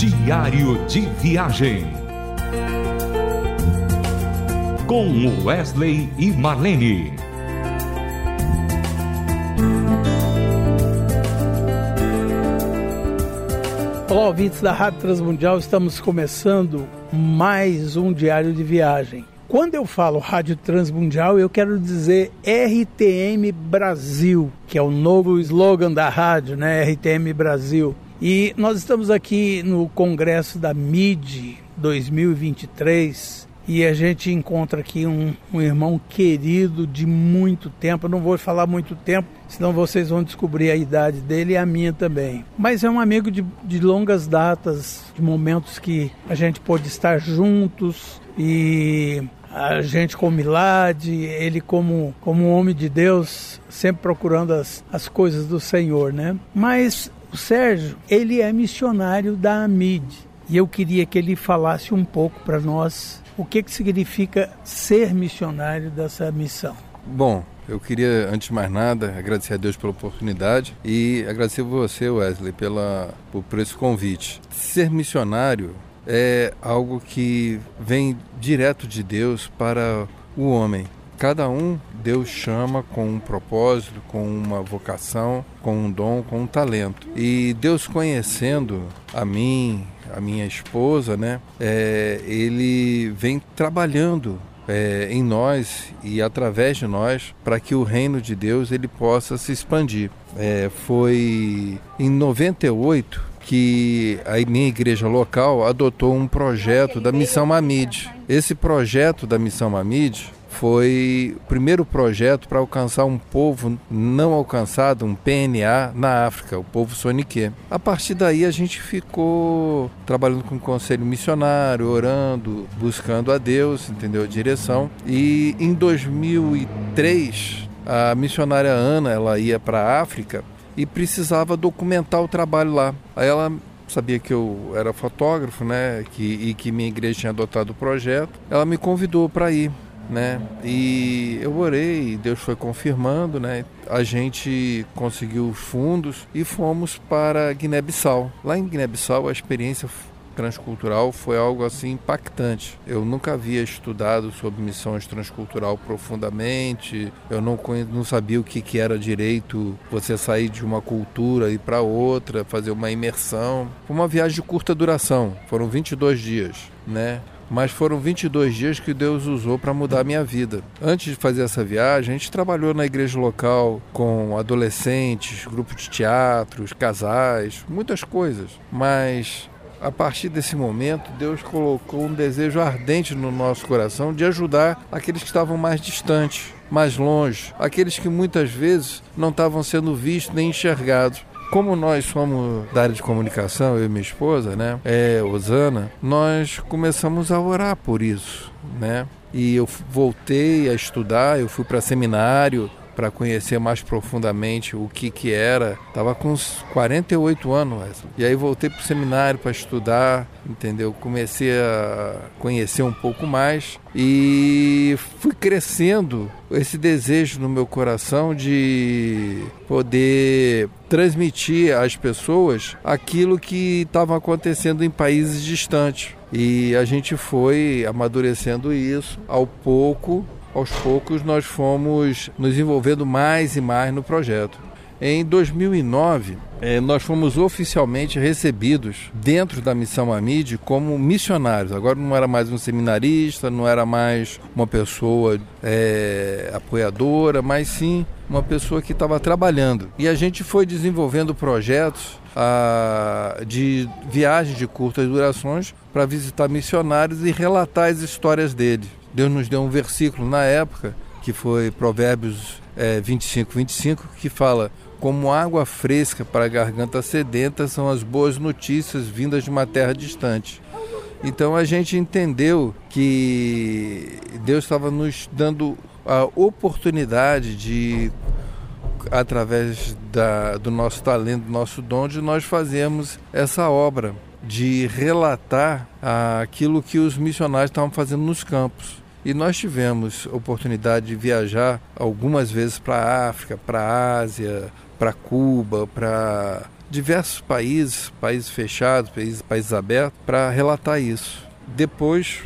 Diário de Viagem. Com Wesley e Marlene. Olá, ouvintes da Rádio Transmundial, estamos começando mais um Diário de Viagem. Quando eu falo Rádio Transmundial, eu quero dizer RTM Brasil, que é o novo slogan da rádio, né? RTM Brasil. E nós estamos aqui no Congresso da MID 2023 e a gente encontra aqui um, um, irmão querido de muito tempo. Eu não vou falar muito tempo, senão vocês vão descobrir a idade dele e a minha também. Mas é um amigo de, de longas datas, de momentos que a gente pôde estar juntos e a gente com humildade, ele como, como um homem de Deus, sempre procurando as, as coisas do Senhor, né? Mas o Sérgio, ele é missionário da AMID e eu queria que ele falasse um pouco para nós o que, que significa ser missionário dessa missão. Bom, eu queria, antes de mais nada, agradecer a Deus pela oportunidade e agradecer você, Wesley, pela, por, por esse convite. Ser missionário é algo que vem direto de Deus para o homem. Cada um Deus chama com um propósito, com uma vocação, com um dom, com um talento. E Deus conhecendo a mim, a minha esposa, né? É, ele vem trabalhando é, em nós e através de nós para que o reino de Deus ele possa se expandir. É, foi em 98 que a minha igreja local adotou um projeto da Missão Mamide. Esse projeto da Missão Mamide foi o primeiro projeto para alcançar um povo não alcançado, um PNA, na África, o povo Sonique. A partir daí a gente ficou trabalhando com o conselho missionário, orando, buscando a Deus, entendeu? A direção. E em 2003, a missionária Ana, ela ia para a África e precisava documentar o trabalho lá. Aí ela sabia que eu era fotógrafo, né, que, e que minha igreja tinha adotado o projeto. Ela me convidou para ir né? E eu orei, Deus foi confirmando, né? A gente conseguiu os fundos e fomos para Guiné-Bissau. Lá em Guiné-Bissau a experiência transcultural foi algo assim impactante. Eu nunca havia estudado sobre missões transcultural profundamente. Eu não, não sabia o que, que era direito você sair de uma cultura e para outra, fazer uma imersão. Foi uma viagem de curta duração, foram 22 dias, né? Mas foram 22 dias que Deus usou para mudar a minha vida. Antes de fazer essa viagem, a gente trabalhou na igreja local com adolescentes, grupo de teatros, casais, muitas coisas. Mas a partir desse momento, Deus colocou um desejo ardente no nosso coração de ajudar aqueles que estavam mais distantes, mais longe, aqueles que muitas vezes não estavam sendo vistos nem enxergados. Como nós somos da área de comunicação, eu e minha esposa, né, é, Osana, nós começamos a orar por isso, né? E eu voltei a estudar, eu fui para seminário, para conhecer mais profundamente o que que era. Tava com uns 48 anos, Wesley. E aí voltei para o seminário para estudar, entendeu? Comecei a conhecer um pouco mais e fui crescendo esse desejo no meu coração de poder transmitir às pessoas aquilo que estava acontecendo em países distantes. E a gente foi amadurecendo isso ao pouco aos poucos nós fomos nos envolvendo mais e mais no projeto. Em 2009, eh, nós fomos oficialmente recebidos dentro da missão Amide como missionários. Agora não era mais um seminarista, não era mais uma pessoa é, apoiadora, mas sim uma pessoa que estava trabalhando. E a gente foi desenvolvendo projetos ah, de viagens de curtas durações para visitar missionários e relatar as histórias deles. Deus nos deu um versículo na época, que foi Provérbios é, 25, 25, que fala: Como água fresca para a garganta sedenta são as boas notícias vindas de uma terra distante. Então a gente entendeu que Deus estava nos dando a oportunidade de, através da, do nosso talento, do nosso dom, de nós fazermos essa obra de relatar aquilo que os missionários estavam fazendo nos campos. E nós tivemos oportunidade de viajar algumas vezes para a África, para a Ásia, para Cuba, para diversos países, países fechados, países, países abertos, para relatar isso. Depois,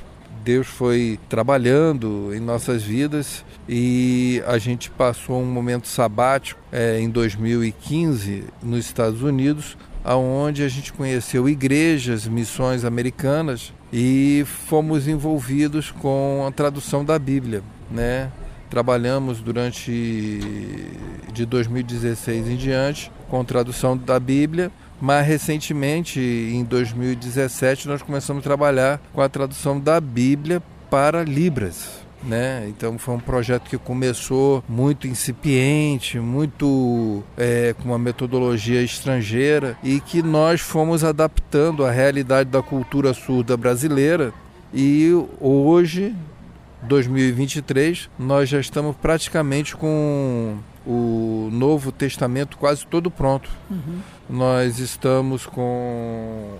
Deus foi trabalhando em nossas vidas e a gente passou um momento sabático é, em 2015 nos Estados Unidos, aonde a gente conheceu igrejas, missões americanas e fomos envolvidos com a tradução da Bíblia, né? Trabalhamos durante de 2016 em diante com tradução da Bíblia, mas recentemente, em 2017, nós começamos a trabalhar com a tradução da Bíblia para Libras. Né? Então foi um projeto que começou muito incipiente, muito é, com uma metodologia estrangeira e que nós fomos adaptando à realidade da cultura surda brasileira. E hoje 2023, nós já estamos praticamente com o Novo Testamento quase todo pronto. Uhum. Nós estamos com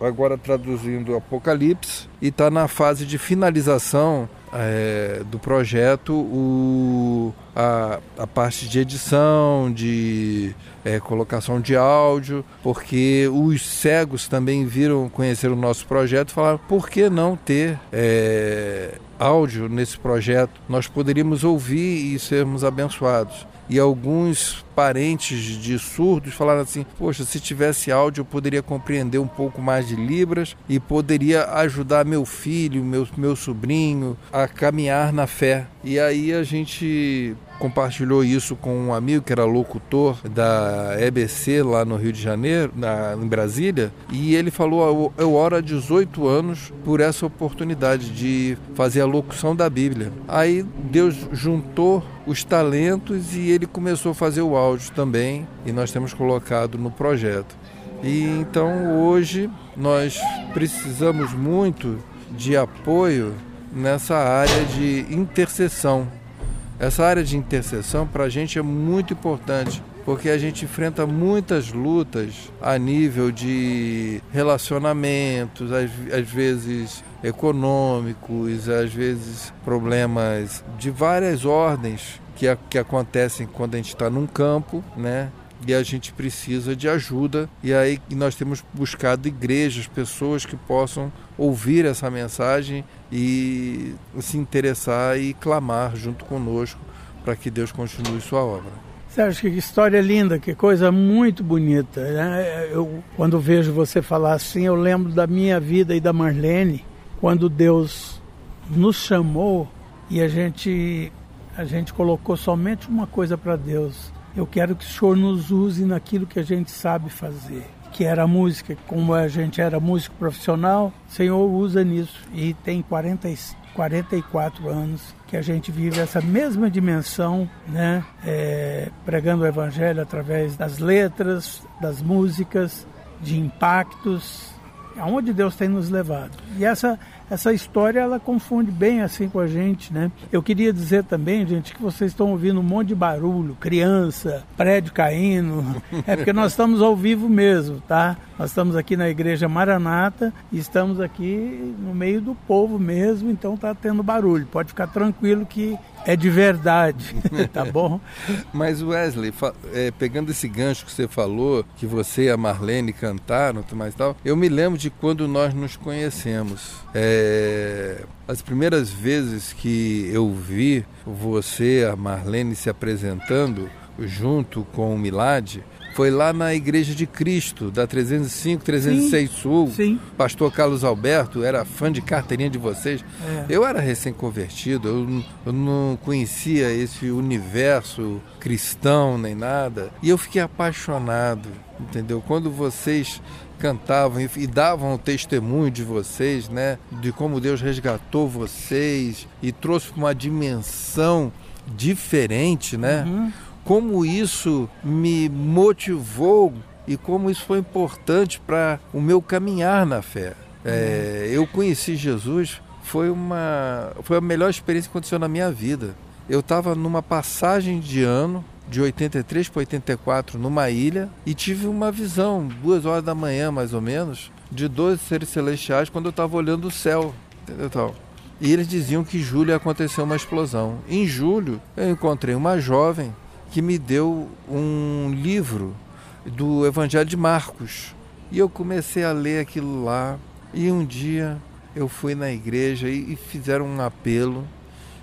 agora traduzindo Apocalipse e está na fase de finalização é, do projeto o, a, a parte de edição, de é, colocação de áudio, porque os cegos também viram conhecer o nosso projeto e falaram por que não ter é, áudio nesse projeto? Nós poderíamos ouvir e sermos abençoados e alguns parentes de surdos falaram assim: Poxa, se tivesse áudio eu poderia compreender um pouco mais de Libras e poderia ajudar meu filho, meu, meu sobrinho a caminhar na fé. E aí a gente compartilhou isso com um amigo que era locutor da EBC lá no Rio de Janeiro, na, em Brasília, e ele falou: Eu oro há 18 anos por essa oportunidade de fazer a locução da Bíblia. Aí Deus juntou os talentos e ele começou a fazer o áudio também, e nós temos colocado no projeto. E então hoje nós precisamos muito de apoio nessa área de intercessão essa área de intercessão para a gente é muito importante, porque a gente enfrenta muitas lutas a nível de relacionamentos, às, às vezes econômicos, às vezes problemas de várias ordens que, que acontecem quando a gente está num campo, né? e a gente precisa de ajuda. E aí nós temos buscado igrejas, pessoas que possam ouvir essa mensagem e se interessar e clamar junto conosco para que Deus continue sua obra. Sérgio, que história linda, que coisa muito bonita. Né? Eu, quando vejo você falar assim, eu lembro da minha vida e da Marlene, quando Deus nos chamou e a gente, a gente colocou somente uma coisa para Deus eu quero que o Senhor nos use naquilo que a gente sabe fazer, que era música. Como a gente era músico profissional, o Senhor usa nisso. E tem 40, 44 anos que a gente vive essa mesma dimensão, né? É, pregando o Evangelho através das letras, das músicas, de impactos, aonde Deus tem nos levado. E essa essa história ela confunde bem assim com a gente, né? Eu queria dizer também, gente, que vocês estão ouvindo um monte de barulho, criança, prédio caindo, é porque nós estamos ao vivo mesmo, tá? Nós estamos aqui na igreja Maranata e estamos aqui no meio do povo mesmo, então tá tendo barulho. Pode ficar tranquilo que é de verdade, tá bom? Mas Wesley, é, pegando esse gancho que você falou, que você e a Marlene cantaram, mais tal, eu me lembro de quando nós nos conhecemos. É, as primeiras vezes que eu vi você, a Marlene, se apresentando junto com o Milad, foi lá na Igreja de Cristo, da 305, 306 sim, Sul. Sim. Pastor Carlos Alberto era fã de carteirinha de vocês. É. Eu era recém-convertido, eu, eu, não conhecia esse universo cristão nem nada. E eu fiquei apaixonado, entendeu? Quando vocês cantavam e, davam o testemunho de vocês, né? De como Deus resgatou vocês e trouxe uma dimensão diferente, né? Uhum como isso me motivou e como isso foi importante para o meu caminhar na fé. É, eu conheci Jesus, foi, uma, foi a melhor experiência que aconteceu na minha vida. Eu estava numa passagem de ano, de 83 para 84, numa ilha, e tive uma visão, duas horas da manhã mais ou menos, de dois seres celestiais quando eu estava olhando o céu. Entendeu? E eles diziam que em julho aconteceu uma explosão. Em julho, eu encontrei uma jovem que me deu um livro do Evangelho de Marcos. E eu comecei a ler aquilo lá. E um dia eu fui na igreja e, fizeram um apelo.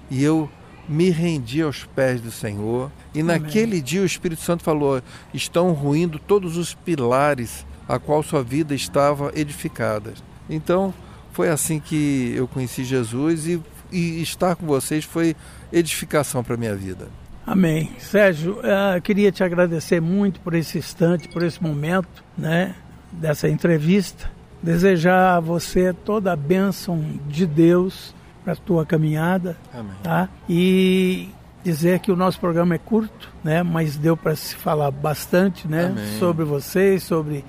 E eu me rendi aos pés do Senhor. E Amém. naquele dia o Espírito Santo falou: estão ruindo todos os pilares a qual sua vida estava edificada. Então foi assim que eu conheci Jesus e, e estar com vocês foi edificação para minha vida. Amém. Sérgio, uh, queria te agradecer muito por esse instante, por esse momento, né, dessa entrevista. Desejar a você toda a bênção de Deus para a tua caminhada, Amém. tá? E dizer que o nosso programa é curto, né, mas deu para se falar bastante, né, Amém. sobre vocês, sobre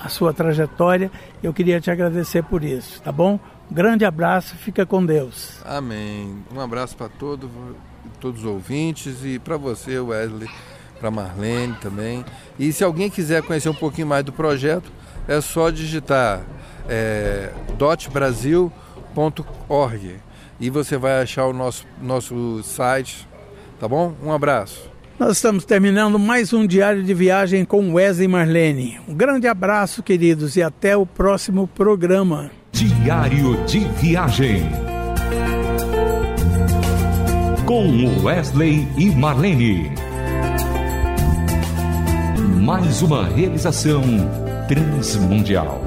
a sua trajetória. Eu queria te agradecer por isso, tá bom? Um grande abraço, fica com Deus. Amém. Um abraço para todos todos os ouvintes e para você, Wesley, para Marlene também. E se alguém quiser conhecer um pouquinho mais do projeto, é só digitar é, dotbrasil.org e você vai achar o nosso, nosso site, tá bom? Um abraço. Nós estamos terminando mais um diário de viagem com Wesley Marlene. Um grande abraço, queridos, e até o próximo programa. Diário de viagem com Wesley e Marlene. Mais uma realização transmundial.